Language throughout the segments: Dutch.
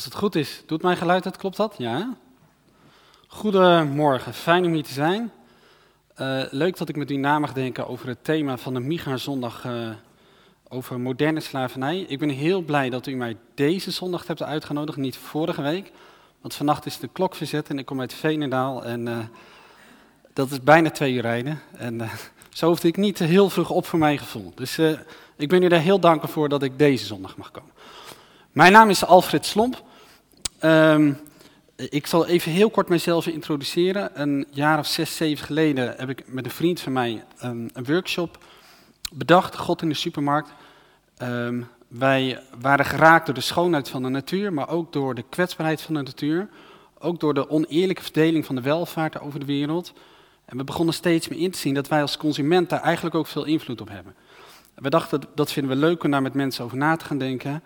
Als het goed is, doet mijn geluid het, klopt dat? Ja. Goedemorgen, fijn om hier te zijn. Eh, leuk dat ik met u na mag denken over het thema van de Micha zondag eh, over moderne slavernij. Ik ben heel blij dat u mij deze zondag hebt uitgenodigd, niet vorige week. Want vannacht is de klok verzet en ik kom uit Veenendaal en eh, dat is bijna twee uur rijden. En zo hoefde ik niet heel vroeg op voor mijn gevoel. Dus ik ben u daar heel dankbaar voor dat ik deze zondag mag komen. Mijn naam is Alfred Slomp. Ehm, ik zal even heel kort mezelf introduceren. Een jaar of zes, zeven geleden heb ik met een vriend van mij een workshop bedacht, God in de supermarkt. Ehm, wij waren geraakt door de schoonheid van de natuur, maar ook door de kwetsbaarheid van de natuur. Ook door de oneerlijke verdeling van de welvaart over de wereld. En we begonnen steeds meer in te zien dat wij als consument daar eigenlijk ook veel invloed op hebben. We dachten, dat vinden we leuk om daar met mensen over na te gaan denken.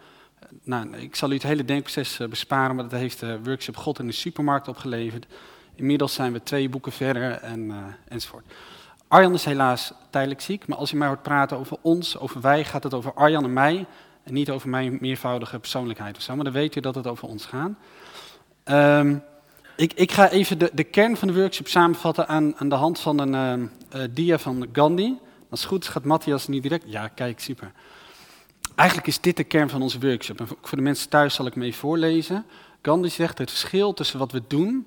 Nou, ik zal u het hele denkproces eh, besparen, maar dat heeft de workshop God in de supermarkt opgeleverd. Inmiddels zijn we twee boeken verder en, uh, enzovoort. Arjan is helaas tijdelijk ziek, maar als u mij hoort praten over ons, over wij, gaat het over Arjan en mij. En niet over mijn meervoudige persoonlijkheid of zo, maar dan weet u dat het over ons gaat. Um, ik, ik, ga even de, de, kern van de workshop samenvatten aan, aan de hand van een uh, dia van Gandhi. Als het goed gaat Matthias niet direct... Ja, kijk, super. Eigenlijk is dit de kern van onze workshop. En voor de mensen thuis zal ik me even voorlezen. Gandhi zegt, het verschil tussen wat we doen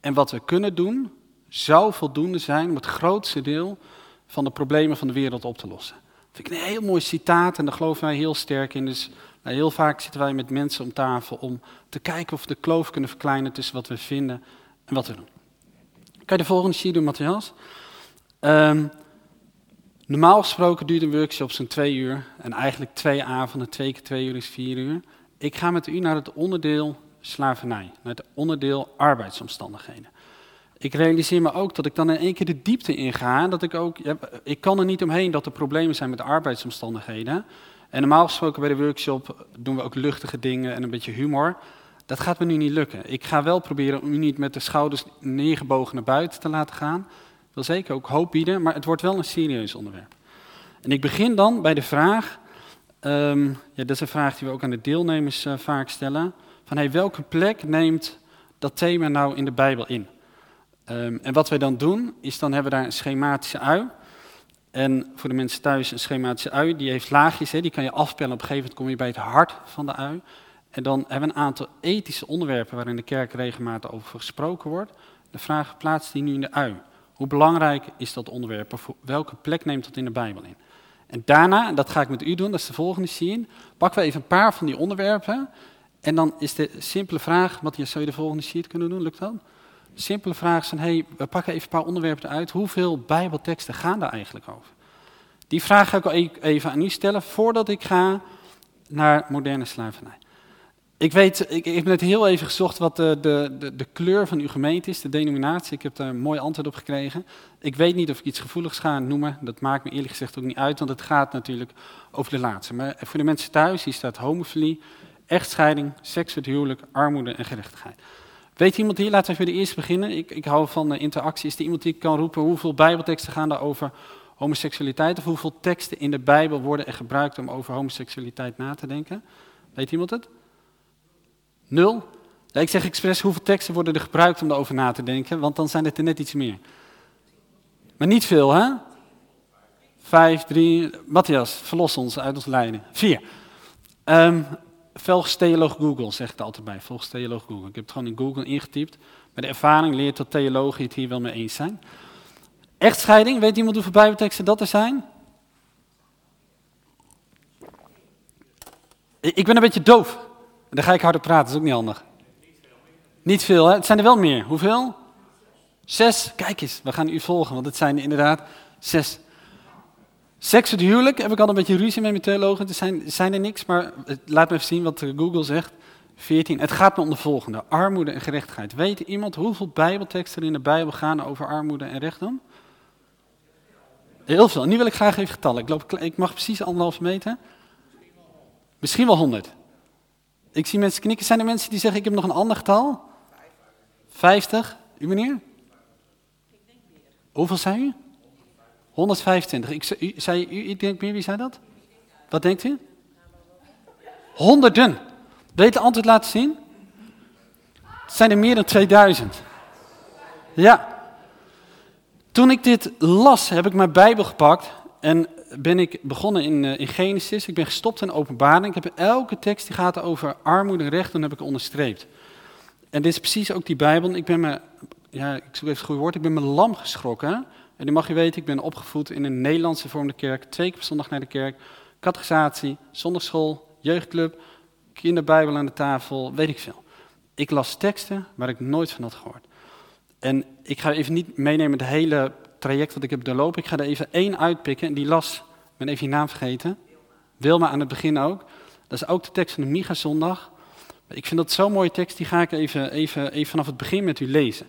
en wat we kunnen doen... zou voldoende zijn om het grootste deel van de problemen van de wereld op te lossen. Dat vind ik een heel mooi citaat en daar geloven wij heel sterk in. Dus nou, heel vaak zitten wij met mensen om tafel om te kijken of we de kloof kunnen verkleinen tussen wat we vinden en wat we doen. Kan je de volgende sheet doen, Matthias? Um, normaal gesproken duurt een workshop zo'n twee uur. En eigenlijk twee avonden, twee keer twee uur is vier uur. Ik ga met u naar het onderdeel slavernij, naar het onderdeel arbeidsomstandigheden. Ik realiseer me ook dat ik dan in één keer de diepte inga. Dat ik ook, ik kan er niet omheen dat er problemen zijn met de arbeidsomstandigheden. En normaal gesproken bij de workshop doen we ook luchtige dingen en een beetje humor. Dat gaat me nu niet lukken. Ik ga wel proberen om u niet met de schouders neergebogen naar buiten te laten gaan. Zeker ook hoop bieden, maar het wordt wel een serieus onderwerp. En ik begin dan bij de vraag, um, ja, dat is een vraag die we ook aan de deelnemers uh, vaak stellen, van hey, welke plek neemt dat thema nou in de Bijbel in? Um, en wat wij dan doen, is dan hebben we daar een schematische ui. En voor de mensen thuis een schematische ui, die heeft laagjes, hè, die kan je afpellen. Op een gegeven moment kom je bij het hart van de ui. En dan hebben we een aantal ethische onderwerpen waarin de kerk regelmatig over gesproken wordt. De vraag, plaatst die nu in de ui? Hoe belangrijk is dat onderwerp? Welke plek neemt dat in de Bijbel in? En daarna, en dat ga ik met u doen, dat is de volgende scene, pakken we even een paar van die onderwerpen. En dan is de simpele vraag, Matthias, zou je de volgende sheet kunnen doen? Lukt dat? De simpele vraag is hey, we pakken even een paar onderwerpen uit. Hoeveel bijbelteksten gaan daar eigenlijk over? Die vraag ga ik al even aan u stellen voordat ik ga naar moderne slavernij. Ik weet, ik, heb net heel even gezocht wat de, de, de, de, kleur van uw gemeente is, de denominatie. Ik heb daar een mooi antwoord op gekregen. Ik weet niet of ik iets gevoeligs ga noemen. Dat maakt me eerlijk gezegd ook niet uit, want het gaat natuurlijk over de laatste. Maar voor de mensen thuis, hier staat homofilie, echtscheiding, seksueel huwelijk, armoede en gerechtigheid. Weet iemand hier, laten we even de eerste beginnen. Ik, ik hou van interactie. Is er iemand die kan roepen hoeveel bijbelteksten gaan daar over homoseksualiteit? Of hoeveel teksten in de Bijbel worden er gebruikt om over homoseksualiteit na te denken? Weet iemand het? Nul? Ik zeg expres hoeveel teksten worden er gebruikt om erover na te denken, want dan zijn het er net iets meer. Maar niet veel, hè? Vijf, drie. Matthias, verlos ons uit ons lijden. Vier. Um, volgens theoloog Google, zeg ik er altijd bij. Volgens theoloog Google. Ik heb het gewoon in Google ingetypt. Maar de ervaring leert dat theologen het hier wel mee eens zijn. Echtscheiding, weet iemand hoeveel bijbelteksten dat er zijn? Ik ben een beetje doof. Dan ga ik harder praten, dat is ook niet handig. Niet veel, hè? Het zijn er wel meer. Hoeveel? Zes. Kijk eens, we gaan u volgen, want het zijn er inderdaad zes. Seks het huwelijk, heb ik al een beetje ruzie met mijn theologen. Er zijn, zijn er niks, maar laat me even zien wat Google zegt. 14. Het gaat me om de volgende: armoede en gerechtigheid. Weet iemand hoeveel Bijbelteksten er in de Bijbel gaan over armoede en rechten? Heel veel. Nu wil ik graag even getallen. Ik, loop, ik mag precies anderhalf meter. Misschien wel 100. Ik zie mensen knikken. Zijn er mensen die zeggen: Ik heb nog een ander getal? 50. U meneer? Hoeveel zijn u? 125. Ik, zei, u, ik denk meer, wie zei dat? Wat denkt u? Honderden. Weet de antwoord laten zien? Het zijn er meer dan 2000. Ja. Toen ik dit las, heb ik mijn Bijbel gepakt en ben ik begonnen in, uh, in Genesis. Ik ben gestopt in openbaring. Ik heb elke tekst die gaat over armoede en recht, dan heb ik onderstreept. En dit is precies ook die Bijbel. Ik ben me, ja, ik zoek het goede woord, ik ben me lam geschrokken. En die mag je weten, ik ben opgevoed in een Nederlandse vormde kerk, twee keer per zondag naar de kerk, catechisatie, zondagschool, jeugdclub, kinderbijbel aan de tafel, weet ik veel. Ik las teksten waar ik nooit van had gehoord. En ik ga even niet meenemen het hele traject wat ik heb doorlopen. Ik ga er even één uitpikken en die las, ik ben even je naam vergeten. Wilma aan het begin ook. Dat is ook de tekst van de Miga zondag. Ik vind dat zo'n mooie tekst, die ga ik even, even, even vanaf het begin met u lezen.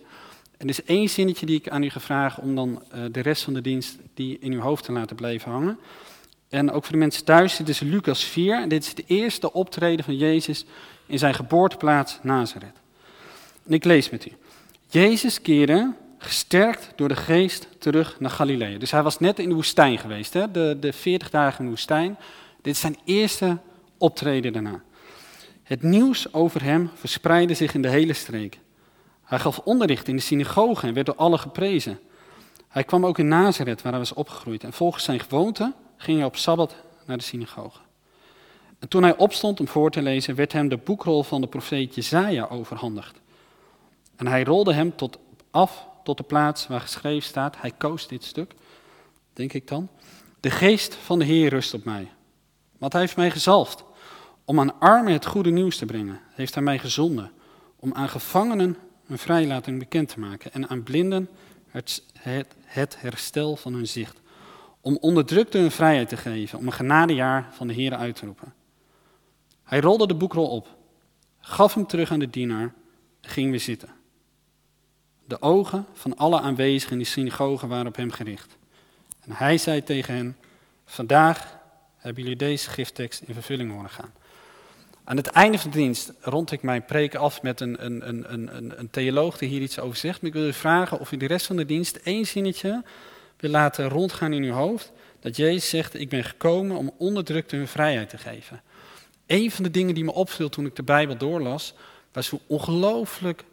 En er is één zinnetje die ik aan u ga vragen om dan uh, de rest van de dienst die in uw hoofd te laten blijven hangen. En ook voor de mensen thuis, dit is Lucas 4. En dit is het eerste optreden van Jezus in zijn geboorteplaats Nazareth. En ik lees met u. Jezus keerde, gesterkt door de geest, terug naar Galilea. Dus hij was net in de woestijn geweest, hè? De, de 40 dagen in de woestijn. Dit is zijn eerste optreden daarna. Het nieuws over hem verspreidde zich in de hele streek. Hij gaf onderricht in de synagoge en werd door allen geprezen. Hij kwam ook in Nazareth, waar hij was opgegroeid. En volgens zijn gewoonte ging hij op Sabbat naar de synagoge. En toen hij opstond om voor te lezen, werd hem de boekrol van de profeet Jezaja overhandigd. En hij rolde hem tot af tot de plaats waar geschreven staat, hij koos dit stuk, denk ik dan. De geest van de Heer rust op mij, want hij heeft mij gezalfd om aan armen het goede nieuws te brengen. Heeft hij mij gezonden om aan gevangenen een vrijlating bekend te maken en aan blinden het, het, herstel van hun zicht. Om onderdrukten hun vrijheid te geven, om een genadejaar van de Heer uit te roepen. Hij rolde de boekrol op, gaf hem terug aan de dienaar en ging weer zitten. De ogen van alle aanwezigen in de synagoge waren op hem gericht. En hij zei tegen hen, vandaag hebben jullie deze gifttekst in vervulling horen gaan. Aan het einde van de dienst rond ik mijn preek af met een, een, een, een, een theoloog die hier iets over zegt. Maar ik wil u vragen of u de rest van de dienst één zinnetje wil laten rondgaan in uw hoofd. Dat Jezus zegt, ik ben gekomen om onderdrukte hun vrijheid te geven. Een van de dingen die me opviel toen ik de Bijbel doorlas, was hoe ongelooflijk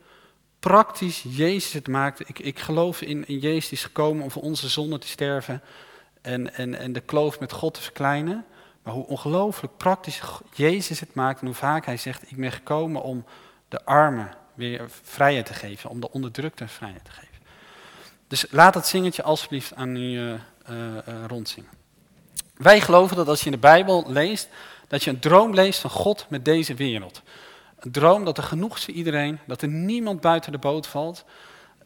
praktisch Jezus het maakte. Ik, ik geloof in, in Jezus die is gekomen om voor onze zonde te sterven en, en, en de kloof met God te verkleinen. Maar hoe ongelooflijk praktisch Jezus het maakt en hoe vaak hij zegt, ik ben gekomen om de armen weer vrijheid te geven, om de onderdrukte vrijheid te geven. Dus laat dat zingetje alsjeblieft aan u uh, rondzingen. Wij geloven dat als je in de Bijbel leest, dat je een droom leest van God met deze wereld. Een droom dat er genoeg is voor iedereen, dat er niemand buiten de boot valt.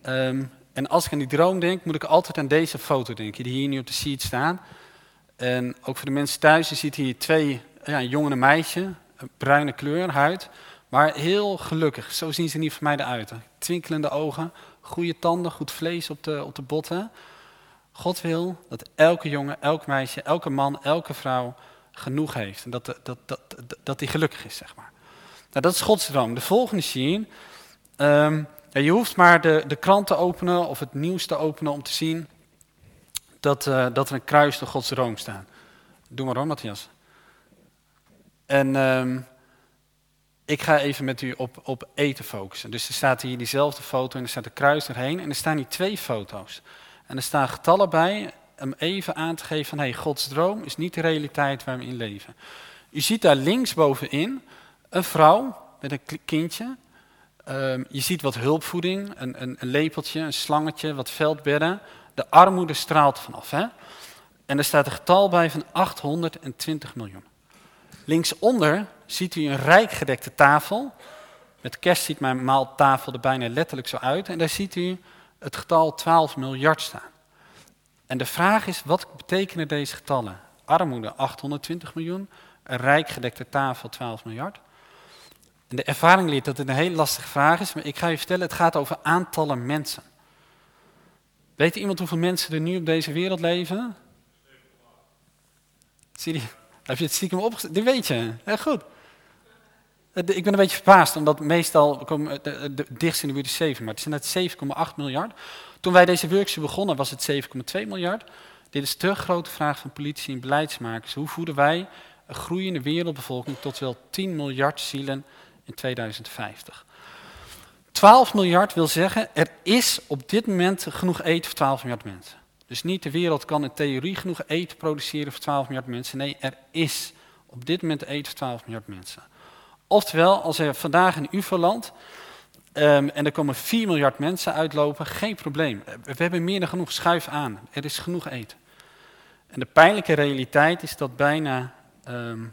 Um, en als ik aan die droom denk, moet ik altijd aan deze foto denken, die hier nu op de sheet staan. En ook voor de mensen thuis, je ziet hier twee, ja, een jongen en een meisje, bruine kleur, huid. Maar heel gelukkig, zo zien ze niet voor mij eruit. Twinkelende ogen, goede tanden, goed vlees op de, op de botten. God wil dat elke jongen, elk meisje, elke man, elke vrouw genoeg heeft. En dat, dat, dat, dat die gelukkig is, zeg maar. Nou, dat is Gods droom. De volgende scene. Ja, je hoeft maar de, de krant te openen of het nieuws te openen om te zien dat, uh, dat er een kruis door Gods droom staat. Doe maar hoor, Matthias. En um, ik ga even met u op, op eten focussen. Dus er staat hier diezelfde foto en er staat een kruis erheen. En er staan hier twee foto's. En er staan getallen bij om even aan te geven van... hey, Gods droom is niet de realiteit waar we in leven. U ziet daar linksbovenin een vrouw met een kindje. Um, je ziet wat hulpvoeding, een, een, een, lepeltje, een slangetje, wat veldbedden. De armoede straalt vanaf. Hè? En er staat een getal bij van 820 miljoen. Linksonder ziet u een rijk gedekte tafel. Met kerst ziet mijn maaltafel er bijna letterlijk zo uit. En daar ziet u het getal 12 miljard staan. En de vraag is, wat betekenen deze getallen? Armoede 820 miljoen, een rijk gedekte tafel 12 miljard. En de ervaring leert dat het een hele lastige vraag is, maar ik ga je vertellen, het gaat over aantallen mensen. Weet iemand hoeveel mensen er nu op deze wereld leven? Zie je, heb je het stiekem opgezet? Die weet je. Ja, goed. Ik ben een beetje verbaasd, omdat meestal komen dichtst in de buurt is 7, maar het zijn net 7,8 miljard. Toen wij deze workshop begonnen was het 7,2 miljard. Dit is de grote vraag van politici en beleidsmakers. Hoe voeden wij een groeiende wereldbevolking tot wel 10 miljard zielen in 2050? 12 miljard wil zeggen, er is op dit moment genoeg eten voor 12 miljard mensen. Dus niet de wereld kan in theorie genoeg eten produceren voor 12 miljard mensen. Nee, er is op dit moment eten voor 12 miljard mensen. Oftewel, als er vandaag in UFO-land um, en er komen 4 miljard mensen uitlopen, geen probleem. We hebben meer dan genoeg schuif aan. Er is genoeg eten. En de pijnlijke realiteit is dat bijna um, ehm,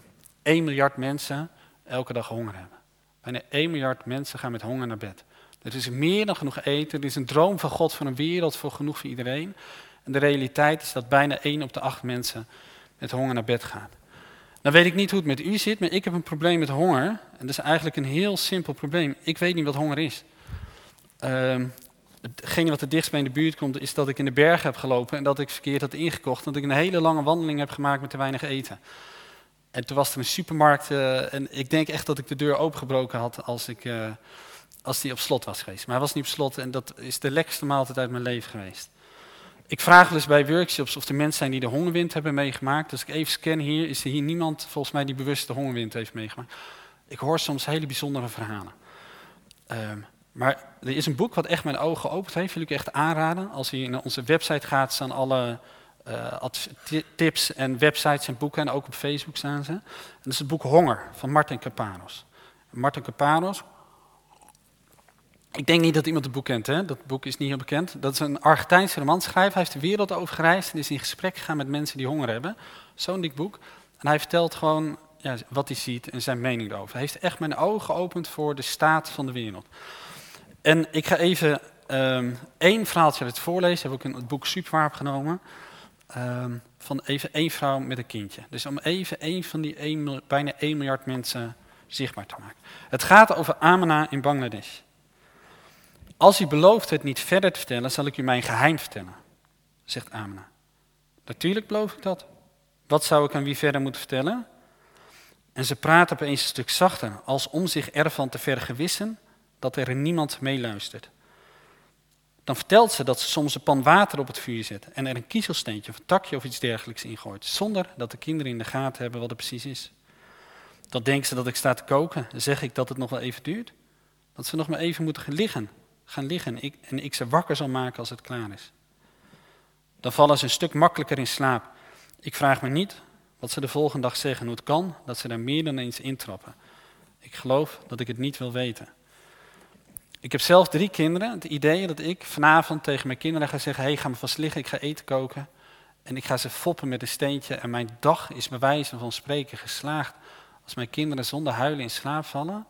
1 miljard mensen elke dag honger hebben. Bijna 1 miljard mensen gaan met honger naar bed. Er is meer dan genoeg eten. Er is een droom van God voor een wereld voor genoeg voor iedereen. En de realiteit is dat bijna 1 op de 8 mensen met honger naar bed gaan. Dan weet ik niet hoe het met u zit, maar ik heb een probleem met honger. En dat is eigenlijk een heel simpel probleem. Ik weet niet wat honger is. Uh, hetgene wat het dichtst bij in de buurt komt, is dat ik in de bergen heb gelopen en dat ik verkeerd had ingekocht. Dat ik een hele lange wandeling heb gemaakt met te weinig eten. En toen was er een supermarkt uh, en ik denk echt dat ik de deur opengebroken had als, ik, uh, als die op slot was geweest. Maar hij was niet op slot en dat is de lekkerste maaltijd uit mijn leven geweest. Ik vraag wel eens bij workshops of er mensen zijn die de hongerwind hebben meegemaakt. Als ik even scan hier, is er hier niemand volgens mij die bewust de hongerwind heeft meegemaakt. Ik hoor soms hele bijzondere verhalen. Um, maar er is een boek wat echt mijn ogen geopend heeft. Wil ik echt aanraden. Als je naar onze website gaat, staan alle tips en websites en boeken. En ook op Facebook staan ze. En dat is het boek Honger van Martin Capanos. Martin Capanos, ik denk niet dat iemand het boek kent, hè? dat boek is niet heel bekend. Dat is een Argentijnse romanschrijver. Hij heeft de wereld over gereisd en is in gesprek gegaan met mensen die honger hebben. Zo'n dik boek. En hij vertelt gewoon ja, wat hij ziet en zijn mening erover. Hij heeft echt mijn ogen geopend voor de staat van de wereld. En ik ga even um, één verhaaltje uit voorlezen. Heb ik in het boek Superwaar genomen. Um, van even één vrouw met een kindje. Dus om even één van die 1, bijna 1 miljard mensen zichtbaar te maken. Het gaat over Amena in Bangladesh. Als u belooft het niet verder te vertellen, zal ik u mijn geheim vertellen, zegt Amena. Natuurlijk beloof ik dat. Wat zou ik aan wie verder moeten vertellen? En ze praat opeens een stuk zachter, als om zich ervan te vergewissen dat er niemand meeluistert. Dan vertelt ze dat ze soms een pan water op het vuur zet en er een kiezelsteentje of een takje of iets dergelijks ingooit, zonder dat de kinderen in de gaten hebben wat het precies is. Dan denkt ze dat ik sta te koken, dan zeg ik dat het nog wel even duurt. Dat ze nog maar even moeten gaan liggen, gaan liggen en ik, en ik ze wakker zal maken als het klaar is. Dan vallen ze een stuk makkelijker in slaap. Ik vraag me niet wat ze de volgende dag zeggen, hoe het kan dat ze daar meer dan eens intrappen. Ik geloof dat ik het niet wil weten. Ik heb zelf drie kinderen. Het idee dat ik vanavond tegen mijn kinderen ga zeggen: hey, ga me vast liggen, ik ga eten koken. En ik ga ze foppen met een steentje. En mijn dag is bij wijze van spreken geslaagd. Als mijn kinderen zonder huilen in slaap vallen.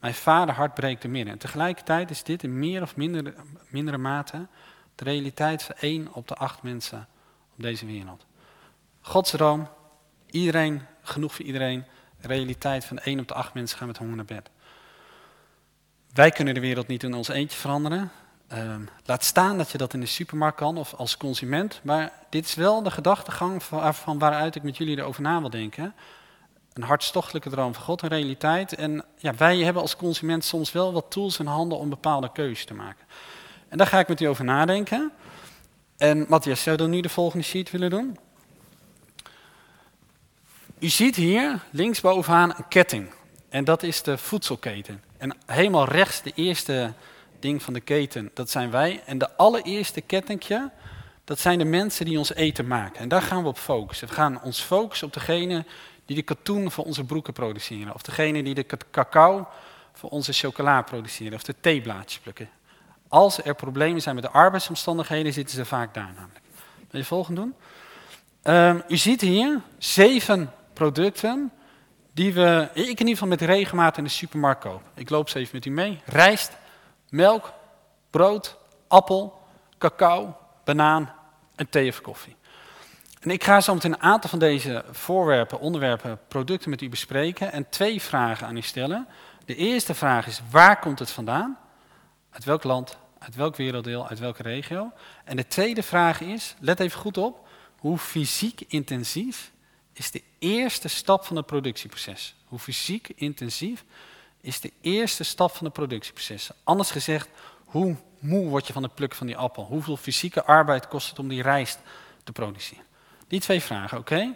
Mijn vader hart breekt er midden. En tegelijkertijd is dit in meer of minder, mindere mate de realiteit van één op de acht mensen op deze wereld. Gods droom, iedereen, genoeg voor iedereen. De realiteit van één op de acht mensen gaan met honger naar bed. Wij kunnen de wereld niet in ons eentje veranderen. Uh, laat staan dat je dat in de supermarkt kan of als consument. Maar dit is wel de gedachtegang van, van waaruit ik met jullie erover na wil denken. Een hartstochtelijke droom van God, een realiteit. En ja, wij hebben als consument soms wel wat tools in handen om bepaalde keuzes te maken. En daar ga ik met u over nadenken. En Matthias, zou dan nu de volgende sheet willen doen? U ziet hier linksbovenaan een ketting. En dat is de voedselketen. En helemaal rechts, de eerste ding van de keten, dat zijn wij. En de allereerste kettingje, dat zijn de mensen die ons eten maken. En daar gaan we op focussen. We gaan ons focussen op degene die de katoen voor onze broeken produceren. Of degene die de cacao voor onze chocola produceren. Of de theeblaadjes plukken. Als er problemen zijn met de arbeidsomstandigheden, zitten ze vaak daar namelijk. Wil je volgende doen? Um, u ziet hier zeven producten die we, ik in ieder geval met regelmaat in de supermarkt koop. Ik loop ze even met u mee. Rijst, melk, brood, appel, cacao, banaan en thee of koffie. En ik ga zo meteen een aantal van deze voorwerpen, onderwerpen, producten met u bespreken en twee vragen aan u stellen. De eerste vraag is, waar komt het vandaan? Uit welk land, uit welk werelddeel, uit welke regio? En de tweede vraag is, let even goed op, hoe fysiek intensief is de eerste stap van het productieproces. Hoe fysiek intensief is de eerste stap van het productieproces. Anders gezegd, hoe moe word je van het plukken van die appel? Hoeveel fysieke arbeid kost het om die rijst te produceren? Die twee vragen, oké?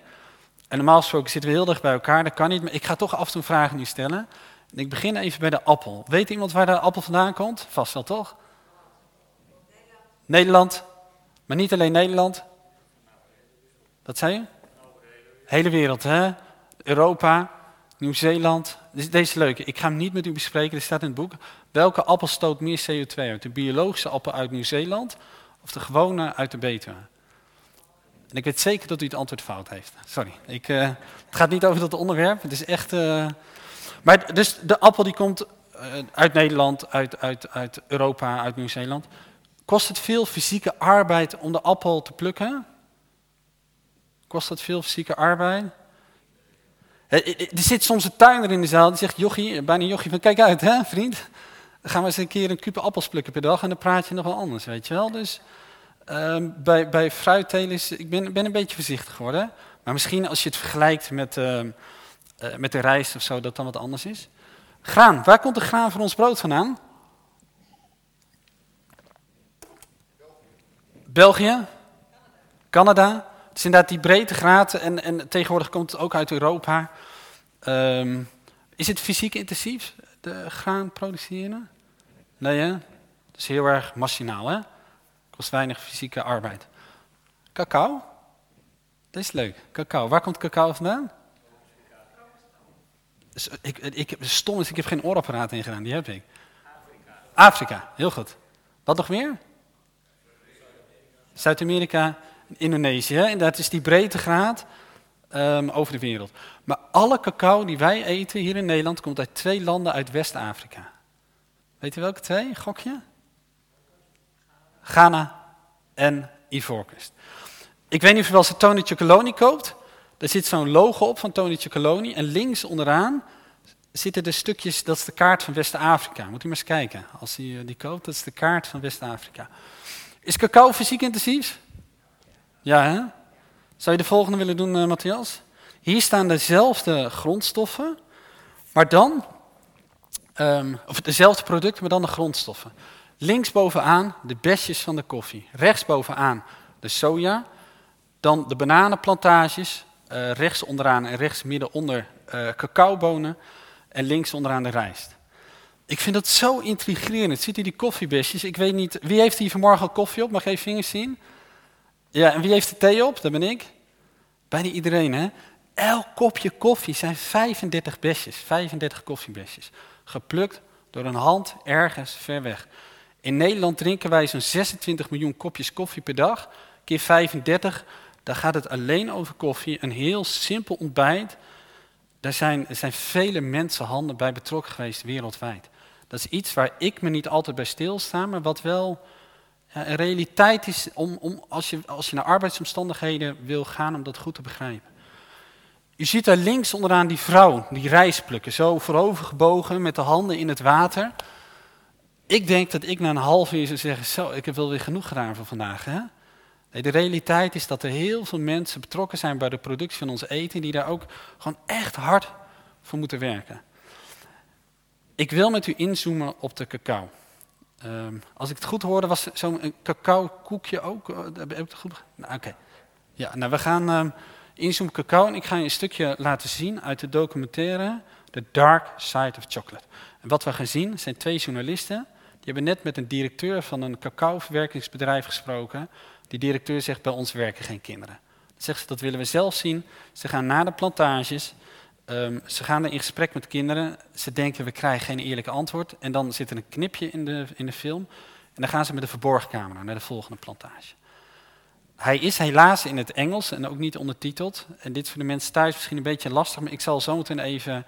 En normaal gesproken zitten we heel dicht bij elkaar, dat kan niet. Maar ik ga toch af en toe vragen nu stellen. En ik begin even bij de appel. Weet iemand waar de appel vandaan komt? Vast wel, toch? Nederland. Nederland. Maar niet alleen Nederland. Wat zei je? Hele wereld, hè? Europa, Nieuw-Zeeland. Deze is leuk. Ik ga hem niet met u bespreken, er staat in het boek. Welke appel stoot meer CO2 uit? De biologische appel uit Nieuw-Zeeland of de gewone uit de Betuwe? En ik weet zeker dat u het antwoord fout heeft. Sorry, ik, uh, het gaat niet over dat onderwerp. Het is echt... Uh... Maar dus de appel die komt uh, uit Nederland, uit, uit, uit Europa, uit Nieuw-Zeeland. Kost het veel fysieke arbeid om de appel te plukken? Kost dat veel fysieke arbeid? Er zit soms een tuiner in de zaal die zegt, jochie, bijna jochie van kijk uit hè vriend. Dan gaan we eens een keer een kupe appels plukken per dag en dan praat je nog wel anders, weet je wel. Dus uh, bij, bij fruittelers, ik ben, ben een beetje voorzichtig geworden. Maar misschien als je het vergelijkt met, uh, uh, met de rijst of zo, dat dan wat anders is. Graan, waar komt de graan voor ons brood vandaan? België? Canada? Is inderdaad die breedtegraad en, en tegenwoordig komt het ook uit Europa. Um, is het fysiek intensief, de graan produceren? Nee hè? Het is heel erg machinaal hè? Kost weinig fysieke arbeid. Cacao? Dat is leuk. Cacao. Waar komt cacao vandaan? Dus ik, ik, stom is, ik heb geen oorapparaat ingedaan, die heb ik. Afrika. Afrika, heel goed. Wat nog meer? Zuid-Amerika, Indonesië. En dat is die breedtegraad um, over de wereld. Maar alle cacao die wij eten hier in Nederland komt uit twee landen uit West-Afrika. Weet je welke twee? Gokje? Ghana en Ivoorkust. Ik weet niet of je wel eens Tony Chocoloni koopt. Daar zit zo'n logo op van Tony Chocoloni. En links onderaan zitten de stukjes, dat is de kaart van West-Afrika. Moet u maar eens kijken. Als u eh, die koopt, dat is de kaart van West-Afrika. Is cacao fysiek intensief? Ja, hè? Zou je de volgende willen doen, uh, Matthias? Hier staan dezelfde grondstoffen, maar dan, um, of dezelfde producten, maar dan de grondstoffen. Links bovenaan de besjes van de koffie. Rechts bovenaan de soja. Dan de bananenplantages. Uh, rechts onderaan en rechts midden onder uh, cacaobonen. En links onderaan de rijst. Ik vind dat zo intrigerend. Ziet u die koffiebesjes? Ik weet niet, wie heeft hier vanmorgen al koffie op? Mag even vingers zien? Ja, en wie heeft de thee op? Dat ben ik. Bijna iedereen, hè? Elk kopje koffie zijn 35 besjes, 35 koffiebesjes. Geplukt door een hand ergens ver weg. In Nederland drinken wij zo'n 26 miljoen kopjes koffie per dag. Keer 35, daar gaat het alleen over koffie. Een heel simpel ontbijt. Daar zijn, er zijn vele mensenhanden bij betrokken geweest wereldwijd. Dat is iets waar ik me niet altijd bij stilsta, maar wat wel een realiteit is om, om als, je, als je naar arbeidsomstandigheden wil gaan om dat goed te begrijpen. U ziet daar links onderaan die vrouw, die rijst plukken, zo voorover gebogen met de handen in het water. Ik denk dat ik na een half uur zou zeggen, zo, ik heb wel weer genoeg gedaan voor vandaag. Hè? Nee, de realiteit is dat er heel veel mensen betrokken zijn bij de productie van ons eten, die daar ook gewoon echt hard voor moeten werken. Ik wil met u inzoomen op de cacao. Um, als ik het goed hoorde, was zo'n cacao koekje ook. Uh, heb ik het goed nou, Oké. Ja, nou we gaan um, inzoomen op cacao en ik ga je een stukje laten zien uit de documentaire The Dark Side of Chocolate. En wat we gaan zien zijn twee journalisten. Die hebben net met een directeur van een cacaoverwerkingsbedrijf gesproken. Die directeur zegt, bij ons werken geen kinderen. Dan zegt ze, dat willen we zelf zien. Ze gaan naar de plantages. Um, ze gaan in gesprek met kinderen. Ze denken, we krijgen geen eerlijke antwoord. En dan zit er een knipje in de, in de film. En dan gaan ze met de verborgen camera naar de volgende plantage. Hij is helaas in het Engels en ook niet ondertiteld. En dit is voor de mensen thuis misschien een beetje lastig, maar ik zal zo meteen even,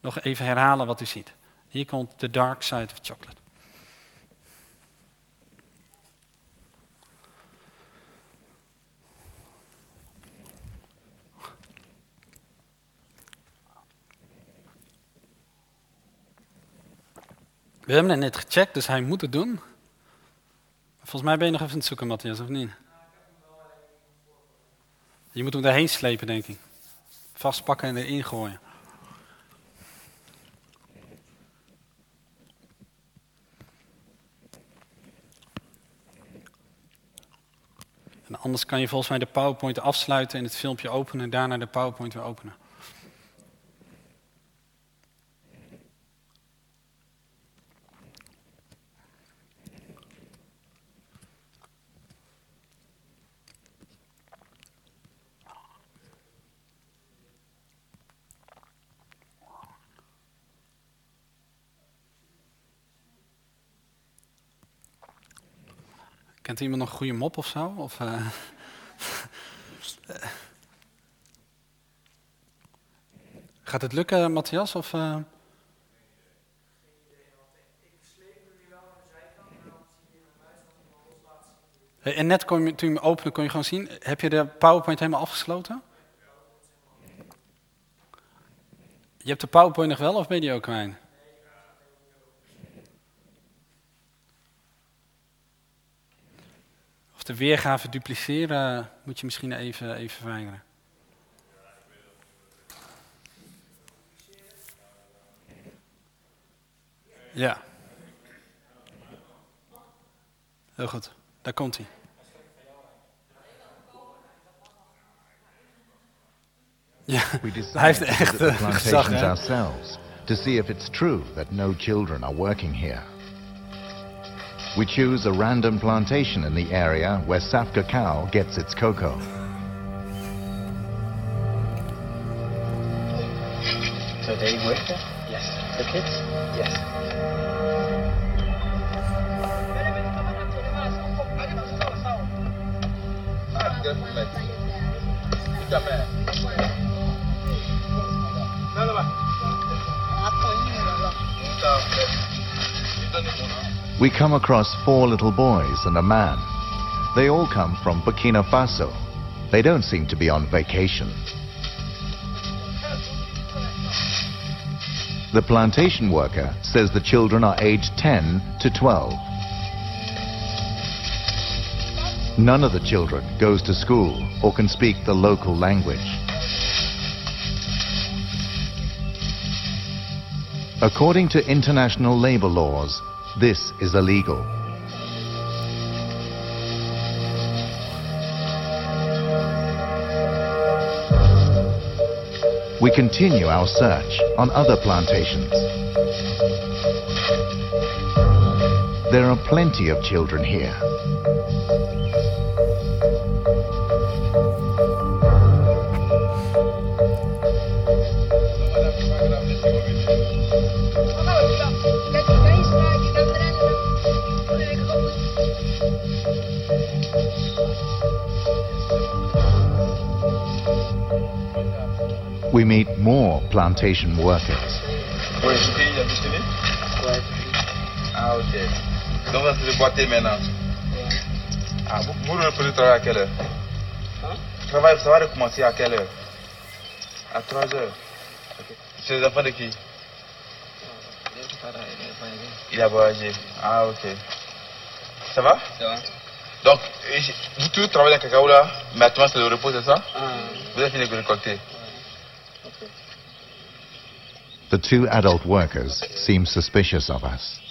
nog even herhalen wat u ziet. Hier komt The Dark Side of Chocolate. We hebben het net gecheckt, dus hij moet het doen. Volgens mij ben je nog even aan het zoeken, Matthias, of niet? Je moet hem daarheen slepen, denk ik. Vastpakken en erin gooien. En anders kan je volgens mij de PowerPoint afsluiten en het filmpje openen en daarna de PowerPoint weer openen. Kent iemand nog een goede mop of zo? Of, uh... Gaat het lukken, Matthias? Of, uh... En net kon je, toen je hem opende, kon je gewoon zien. Heb je de PowerPoint helemaal afgesloten? Je hebt de PowerPoint nog wel of ben je ook kwijt? De weergave dupliceren moet je misschien even, even verwijderen. Ja. Heel goed, daar komt hij. Ja, hij heeft echt uh, gezag, hè? ourselves to see if it's true that no children are working here. We choose a random plantation in the area where Saf Cacao gets its cocoa. So they work there? Yes. The kids? Yes. We come across four little boys and a man. They all come from Burkina Faso. They don't seem to be on vacation. The plantation worker says the children are aged 10 to 12. None of the children goes to school or can speak the local language. According to international labor laws, this is illegal. We continue our search on other plantations. There are plenty of children here. More plantation workers. Oui, Ouais. Ah, ok. Donc, c'est le boîtier maintenant. Ah, vous, vous reprenez travailler à quelle heure? Hein? Travail, ça va recommencer à quelle heure? À 3 heures. C'est les enfants de qui? Il a voyagé. Ah, ok. Ça va? Ça va. Donc, vous tous travaillez à cacao là, maintenant c'est le repos, c'est ça? Ah. Vous avez fini de récolter? The two adult workers seem suspicious of us.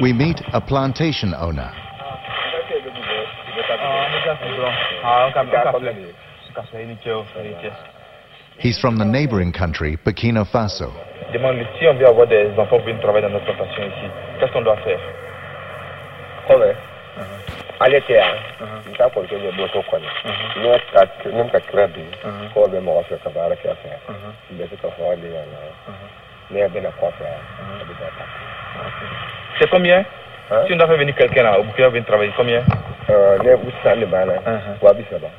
We meet a plantation owner. He's from the neighboring country, Burkina Faso. C'est combien hein? Si on venir quelqu'un là, travailler, combien vous uh-huh. là.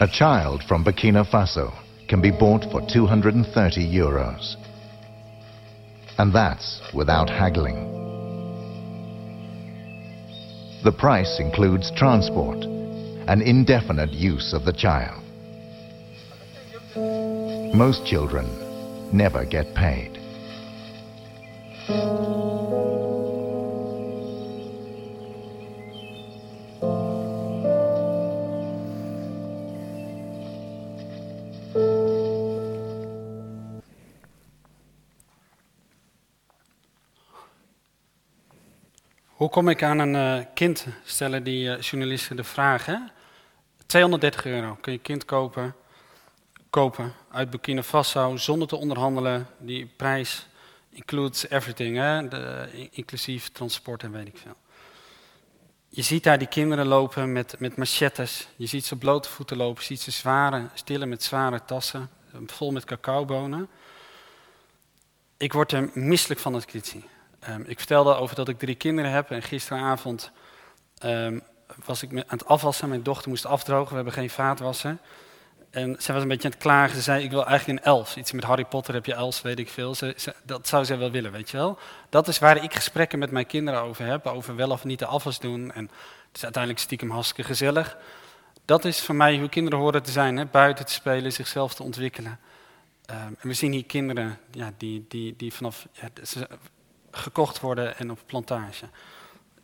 A child from Burkina Faso can be bought for 230 euros. And that's without haggling. The price includes transport and indefinite use of the child. Most children never get paid. Hoe kom ik aan een uh, kind, stellen die uh, journalisten de vraag. Hè? 230 euro kun je kind kopen, kopen uit Burkina Faso zonder te onderhandelen. Die prijs includes everything, hè? Inclusief transport en weet ik veel. Je ziet daar die kinderen lopen met, met machettes. Je ziet ze blote voeten lopen. Je ziet ze zware, stillen met zware tassen, vol met cacaobonen. Ik word er misselijk van het kritie. Um, ik vertelde over dat ik drie kinderen heb en gisteravond um, was ik aan het afwassen. Mijn dochter moest afdrogen, we hebben geen vaatwasser. En zij was een beetje aan het klagen. Ze zei, ik wil eigenlijk een elf. Iets met Harry Potter heb je elf, weet ik veel. Ze, dat zou zij wel willen, weet je wel. Dat is waar ik gesprekken met mijn kinderen over heb. Over wel of niet de afwas doen. En het is uiteindelijk stiekem hartstikke gezellig. Dat is voor mij hoe kinderen horen te zijn. Hè? Buiten te spelen, zichzelf te ontwikkelen. Um, en we zien hier kinderen ja, die, die, die vanaf... Ja, gekocht worden en op plantage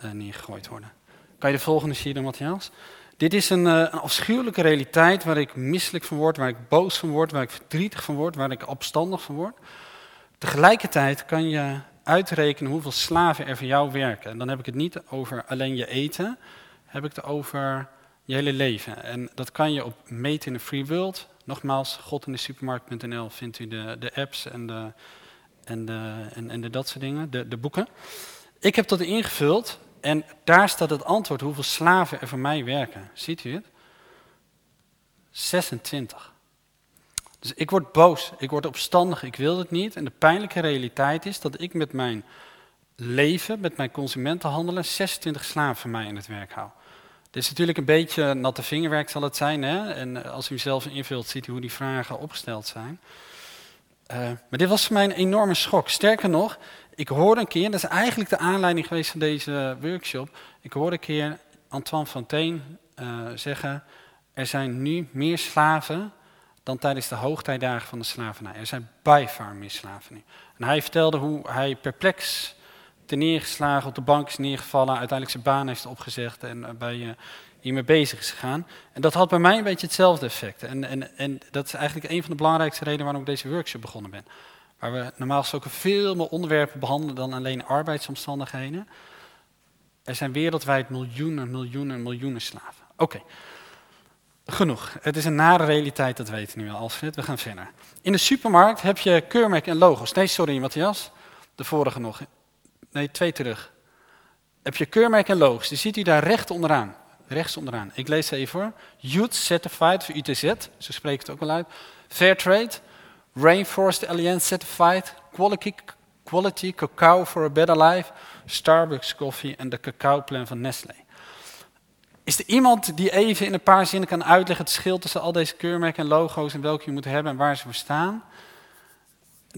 uh, neergegooid worden. Kan je de volgende zien, Matthias? Dit is een, uh, een, afschuwelijke realiteit waar ik misselijk van word, waar ik boos van word, waar ik verdrietig van word, waar ik opstandig van word. Tegelijkertijd kan je uitrekenen hoeveel slaven er voor jou werken. En dan heb ik het niet over alleen je eten, heb ik het over je hele leven. En dat kan je op meten in de free world. Nogmaals, godindesupermarkt.nl vindt u de, de apps en de, en, de, en, en de, dat soort dingen, de, de boeken. Ik heb dat ingevuld en daar staat het antwoord hoeveel slaven er voor mij werken. Ziet u het? 26. Dus ik word boos, ik word opstandig, ik wil het niet. En de pijnlijke realiteit is dat ik met mijn leven, met mijn consumentenhandelen, 26 slaven voor mij in het werk hou. Dit is natuurlijk een beetje natte vingerwerk zal het zijn. Hè? En als u zelf invult, ziet u hoe die vragen opgesteld zijn. Uh, maar dit was voor mij een enorme schok. Sterker nog, ik hoorde een keer, dat is eigenlijk de aanleiding geweest van deze workshop. Ik hoorde een keer Antoine Fontaine uh, zeggen: Er zijn nu meer slaven dan tijdens de hoogtijdagen van de slavernij. Er zijn by meer slaven nu. En hij vertelde hoe hij perplex te neergeslagen, op de bank is neergevallen, uiteindelijk zijn baan heeft opgezegd en uh, bij uh, hiermee bezig is gegaan. En dat had bij mij een beetje hetzelfde effect. En, en, en dat is eigenlijk een van de belangrijkste redenen waarom ik deze workshop begonnen ben. Waar we normaal gesproken veel meer onderwerpen behandelen dan alleen arbeidsomstandigheden. Er zijn wereldwijd miljoenen, miljoenen, miljoenen slaven. Oké, genoeg. Het is een nare realiteit, dat weten we nu al, Alfred. We gaan verder. In de supermarkt heb je keurmerken en logo's. Nee, sorry Matthias, de vorige nog. Nee, twee terug. Heb je keurmerken en logo's, die ziet u daar recht onderaan rechts onderaan. Ik lees even voor. Youth Certified, voor UTZ, zo spreekt het ook wel uit. Fairtrade, Rainforest Alliance Certified, Quality, quality Cacao for a Better Life, Starbucks Coffee en de Cacao Plan van Nestlé. Is er iemand die even in een paar zinnen kan uitleggen het verschil tussen al deze keurmerken en logo's en welke je moet hebben en waar ze voor staan?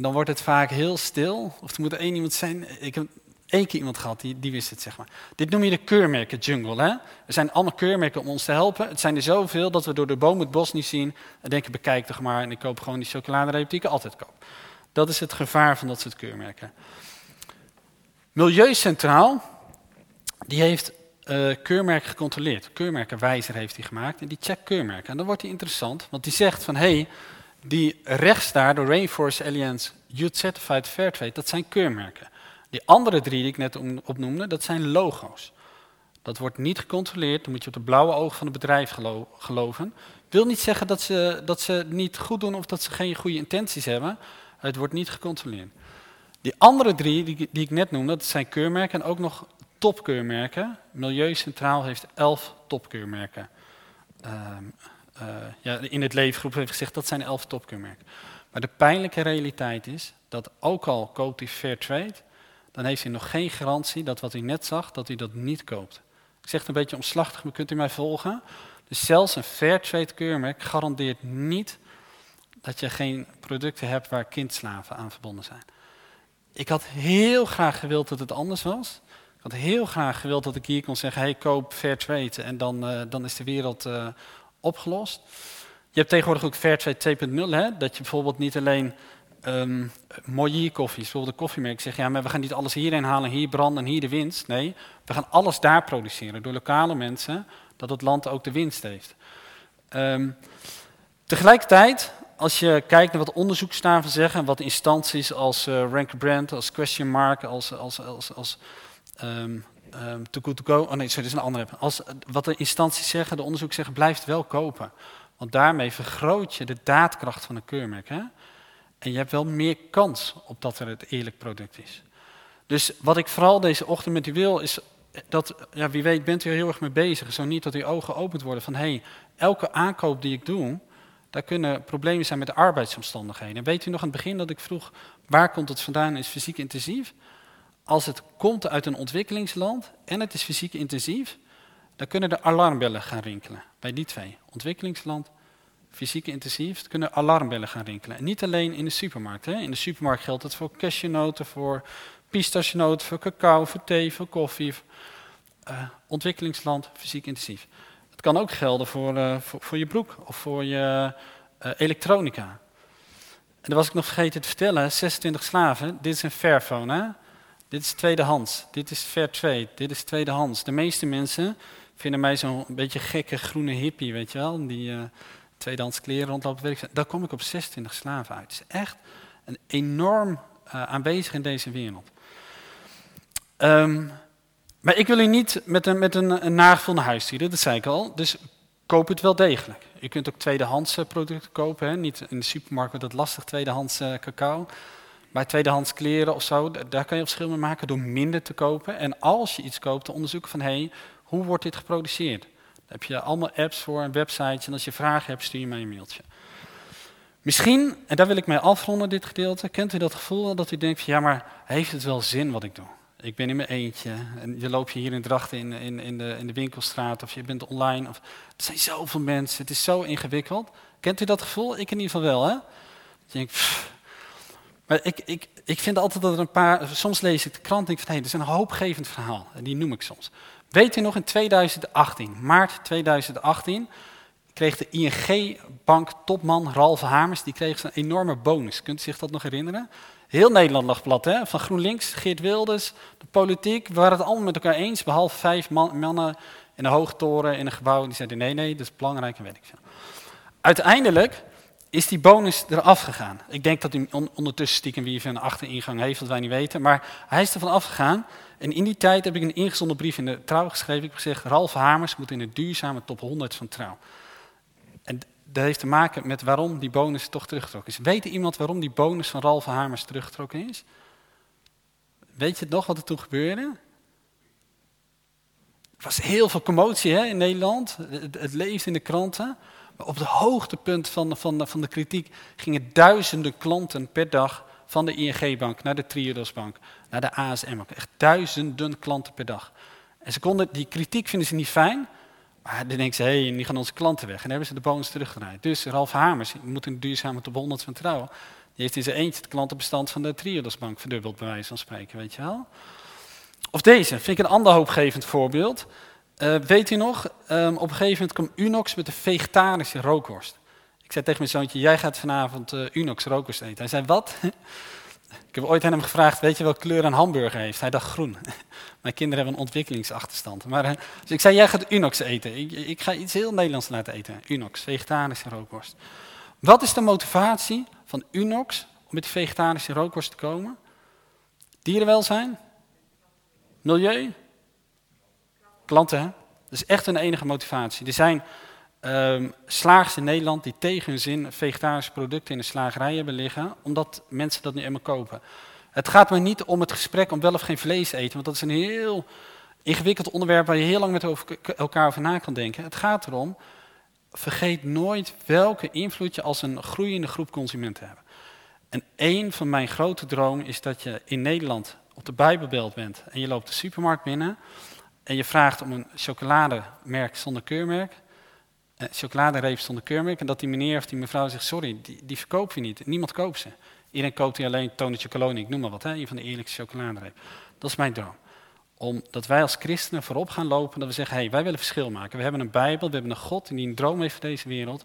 dan wordt het vaak heel stil. Of er moet één iemand zijn. Ik heb Eén keer iemand gehad, die, die wist het, zeg maar. Dit noem je de keurmerken jungle. Hè? Er zijn allemaal keurmerken om ons te helpen. Het zijn er zoveel dat we door de boom het bos niet zien. En denken, bekijk toch maar. En ik koop gewoon die chocoladereep die ik altijd koop. Dat is het gevaar van dat soort keurmerken. Milieucentraal, die heeft uh, keurmerken gecontroleerd. Keurmerkenwijzer heeft hij gemaakt. En die checkt keurmerken. En dan wordt hij interessant, want die zegt van... hé, hey, die rechts daar, de Rainforest Alliance Youth Certified Fairtrade, dat zijn keurmerken. Die andere drie die ik net opnoemde, dat zijn logo's. Dat wordt niet gecontroleerd, dan moet je op de blauwe ogen van het bedrijf gelo geloven. Wil niet zeggen dat ze, dat ze niet goed doen of dat ze geen goede intenties hebben. Het wordt niet gecontroleerd. Die andere drie die, die ik net noemde, dat zijn keurmerken en ook nog topkeurmerken. Milieu Centraal heeft elf topkeurmerken. Uh, uh, ja, in het leefgroep heeft gezegd dat zijn elf topkeurmerken. Maar de pijnlijke realiteit is dat ook al koopt hij Fairtrade, dan heeft u nog geen garantie dat wat u net zag, dat u dat niet koopt. Ik zeg het een beetje omslachtig, maar kunt u mij volgen? Dus zelfs een Fairtrade keurmerk garandeert niet dat je geen producten hebt waar kindslaven aan verbonden zijn. Ik had heel graag gewild dat het anders was. Ik had heel graag gewild dat ik hier kon zeggen, hey, koop Fairtrade en dan, uh, dan is de wereld uh, opgelost. Je hebt tegenwoordig ook Fairtrade 2.0, hè? dat je bijvoorbeeld niet alleen um, Moyi koffie, bijvoorbeeld een koffiemerk, zegt ja, maar we gaan niet alles hierin halen, hier branden en hier de winst. Nee, we gaan alles daar produceren door lokale mensen, dat het land ook de winst heeft. Um, tegelijkertijd, als je kijkt naar wat onderzoeksstaven zeggen, wat instanties als uh, Rank Brand, als Question Mark, als, als, als, als um, Too Good To Go, oh nee, sorry, dat is een andere. Als, wat de instanties zeggen, de onderzoek zeggen, blijf het wel kopen. Want daarmee vergroot je de daadkracht van een keurmerk. Hè? En je hebt wel meer kans op dat er het eerlijk product is. Dus wat ik vooral deze ochtend met u wil, is dat, ja, wie weet bent u er heel erg mee bezig. Zo niet dat uw ogen geopend worden van, hé, hey, elke aankoop die ik doe, daar kunnen problemen zijn met de arbeidsomstandigheden. En weet u nog aan het begin dat ik vroeg, waar komt het vandaan, is fysiek intensief? Als het komt uit een ontwikkelingsland en het is fysiek intensief, dan kunnen de alarmbellen gaan rinkelen. Bij die twee, ontwikkelingsland, fysiek intensief, kunnen alarmbellen gaan rinkelen. En niet alleen in de supermarkt. Hè. In de supermarkt geldt het voor cashewnoten, voor pistachenoten, voor cacao, voor thee, voor koffie. Uh, ontwikkelingsland, fysiek intensief. Het kan ook gelden voor, uh, voor, je broek of voor je uh, elektronica. En dat was ik nog vergeten te vertellen, 26 slaven, dit is een Fairphone, hè? dit is tweedehands, dit is Fair Trade, dit is tweedehands. De meeste mensen vinden mij zo'n beetje gekke groene hippie, weet je wel, die tweedehands kleren rondlopen. Weet daar kom ik op 26 slaven uit. Het is echt een enorm uh, aanwezig in deze wereld. Um, maar ik wil u niet met een, met een, naar huis sturen, dat zei ik al. Dus koop het wel degelijk. Je kunt ook tweedehands eh, producten kopen. Hè? Niet in de supermarkt wordt het lastig, tweedehands uh, cacao. Bij tweedehands kleren of zo, daar kan je verschil mee maken door minder te kopen. En als je iets koopt, te onderzoeken van, hé, hey, hoe wordt dit geproduceerd? Heb je allemaal apps voor en websites. En als je vragen hebt, stuur je mij een mailtje. Misschien, en daar wil ik mee afronden, dit gedeelte, kent u dat gevoel dat u denkt, ja, maar heeft het wel zin wat ik doe? Ik ben in mijn eentje. En je loopt hier in Drachten in, in, in, de, in de winkelstraat of je bent online. Of, er zijn zoveel mensen, het is zo ingewikkeld. Kent u dat gevoel? Ik in ieder geval wel, hè? Je denkt. Maar ik, ik, ik vind altijd dat er een paar... Soms lees ik de krant en denk van, hé, hey, dit is een hoopgevend verhaal. En die noem ik soms. Weet u nog, in 2018, maart 2018, kreeg de ING-bank topman Ralf Hamers, die kreeg een enorme bonus. Kunt u zich dat nog herinneren? Heel Nederland lag plat, hè? van GroenLinks, Geert Wilders, de politiek. We waren het allemaal met elkaar eens, behalve vijf man, mannen in een hoogtoren in een gebouw. Die zeiden nee, nee, dat is belangrijk en weet ik veel. Uiteindelijk is die bonus eraf gegaan. Ik denk dat hij ondertussen stiekem wie een achteringang heeft, wat wij niet weten. Maar hij is ervan afgegaan. En in die tijd heb ik een ingezonden brief in de Trouw geschreven. Ik heb gezegd, Ralf Hamers moet in de duurzame top 100 van Trouw. En dat heeft te maken met waarom die bonus toch teruggetrokken is. Weet iemand waarom die bonus van Ralf Hamers teruggetrokken is? Weet je nog wat er toen gebeurde? Er was heel veel commotie hè, in Nederland. Het, het leefde in de kranten. Op het hoogtepunt van, van, van de kritiek gingen duizenden klanten per dag van de ING-bank naar de Triodosbank, naar de ASM-bank. Echt duizenden klanten per dag. En ze konden, die kritiek vinden ze niet fijn, maar dan denken ze, hé, hey, die gaan onze klanten weg. En dan hebben ze de bonus teruggedraaid. Dus Ralf Hamers, moet een duurzame top 100 van trouw. Die heeft in zijn eentje het klantenbestand van de Triodosbank verdubbeld, bij wijze van spreken, weet je wel. Of deze, vind ik een ander hoopgevend voorbeeld. Uh, weet u nog, um, op een gegeven moment kwam Unox met een vegetarische rookworst. Ik zei tegen mijn zoontje, jij gaat vanavond uh, Unox rookworst eten. Hij zei, wat? ik heb ooit aan hem gevraagd, weet je welke kleur een hamburger heeft? Hij dacht groen. mijn kinderen hebben een ontwikkelingsachterstand. Maar, uh, dus ik zei, jij gaat Unox eten. Ik, ik, ga iets heel Nederlands laten eten. Unox, vegetarische rookworst. Wat is de motivatie van Unox om met vegetarische rookworst te komen? Dierenwelzijn? Milieu? Klanten, hè? Dat is echt een enige motivatie. Er zijn um, slagers in Nederland die tegen hun zin vegetarische producten in de slagerij hebben liggen, omdat mensen dat nu eenmaal kopen. Het gaat me niet om het gesprek om wel of geen vlees eten, want dat is een heel ingewikkeld onderwerp waar je heel lang met elkaar over na kan denken. Het gaat erom, vergeet nooit welke invloed je als een groeiende groep consumenten hebt. En een van mijn grote dromen is dat je in Nederland op de Bijbelbelt bent en je loopt de supermarkt binnen en je vraagt om een chocolademerk zonder keurmerk, uh, chocoladereep zonder keurmerk. En dat die meneer of die mevrouw zegt, sorry, die, die verkoop je niet. Niemand koopt ze. Iedereen koopt die alleen Tonetje Colonie, ik noem maar wat, hè, een van de eerlijkste chocoladereep. Dat is mijn droom. Omdat wij als christenen voorop gaan lopen, dat we zeggen, hé, hey, wij willen verschil maken. We hebben een Bijbel, we hebben een God die een droom heeft voor deze wereld.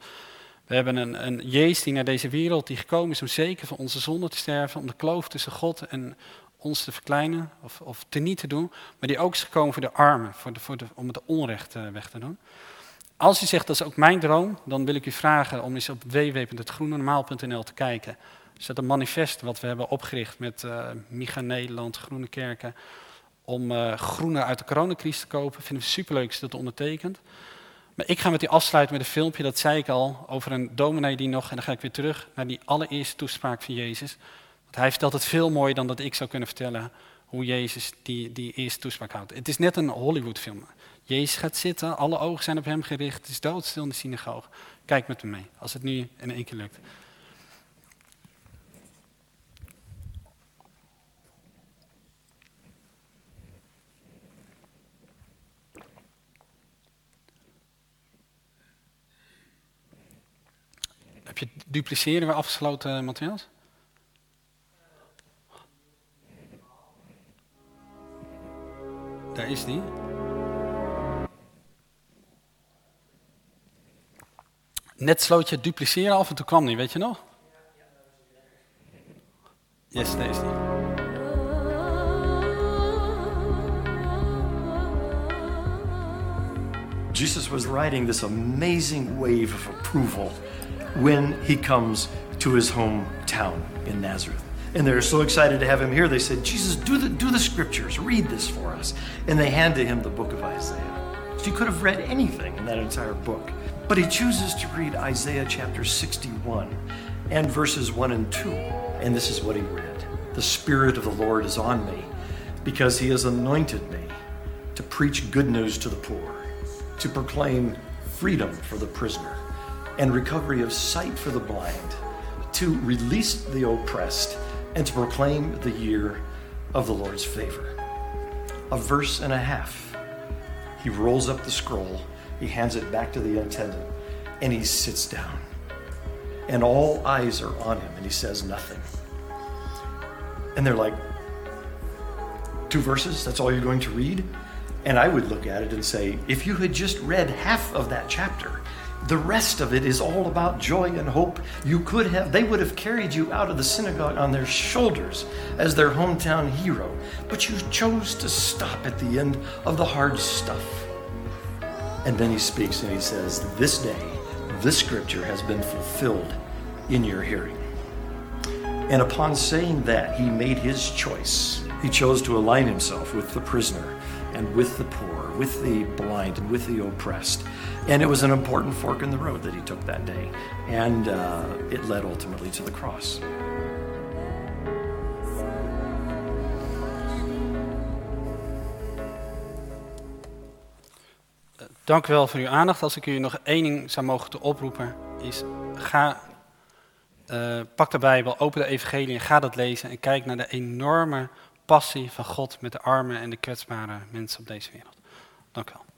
We hebben een, een Jezus die naar deze wereld die gekomen is om zeker voor onze zonde te sterven, om de kloof tussen God en ons te verkleinen of, of te niet te doen, maar die ook is gekomen voor de armen, voor de, voor de, om het onrecht uh, weg te doen. Als u zegt dat is ook mijn droom, dan wil ik u vragen om eens op www.hetgroenenormaal.nl te kijken. Er staat een manifest wat we hebben opgericht met uh, Micha Nederland, Groene Kerken, om uh, groene uit de coronacrisis te kopen. Vinden we superleuk als dat ondertekent. Maar ik ga met u afsluiten met een filmpje, dat zei ik al, over een dominee die nog, en dan ga ik weer terug naar die allereerste toespraak van Jezus. Hij vertelt het veel mooier dan dat ik zou kunnen vertellen hoe Jezus die, die eerste toespraak houdt. Het is net een Hollywoodfilm. Jezus gaat zitten, alle ogen zijn op hem gericht, het is doodstil in de synagoge. Kijk met me mee, als het nu in één keer lukt. Heb je dupliceren weer afgesloten, Matthias? Daar is die. Net sloot je dupliceren af en toen kwam die, weet je nog? Yes, daar is die. Jesus was riding this amazing wave of approval when he comes to his hometown in Nazareth. And they're so excited to have him here. They said, Jesus, do the, do the scriptures, read this for us. And they handed him the book of Isaiah. He could have read anything in that entire book. But he chooses to read Isaiah chapter 61 and verses 1 and 2. And this is what he read The Spirit of the Lord is on me because he has anointed me to preach good news to the poor, to proclaim freedom for the prisoner, and recovery of sight for the blind, to release the oppressed, and to proclaim the year of the Lord's favor. A verse and a half. He rolls up the scroll, he hands it back to the attendant, and he sits down. And all eyes are on him, and he says nothing. And they're like, Two verses? That's all you're going to read? And I would look at it and say, if you had just read half of that chapter, the rest of it is all about joy and hope. You could have, they would have carried you out of the synagogue on their shoulders as their hometown hero. But you chose to stop at the end of the hard stuff. And then he speaks and he says, This day, this scripture has been fulfilled in your hearing. And upon saying that, he made his choice. He chose to align himself with the prisoner and with the poor, with the blind, and with the oppressed. And it was an important fork in the road that he took that day. And uh, it led ultimately to the cross. Dank u wel voor uw aandacht. Als ik u nog één ding zou mogen te oproepen, is ga, uh, pak de Bijbel, open de evangelie en ga dat lezen en kijk naar de enorme passie van God met de armen en de kwetsbare mensen op deze wereld. Dank u wel.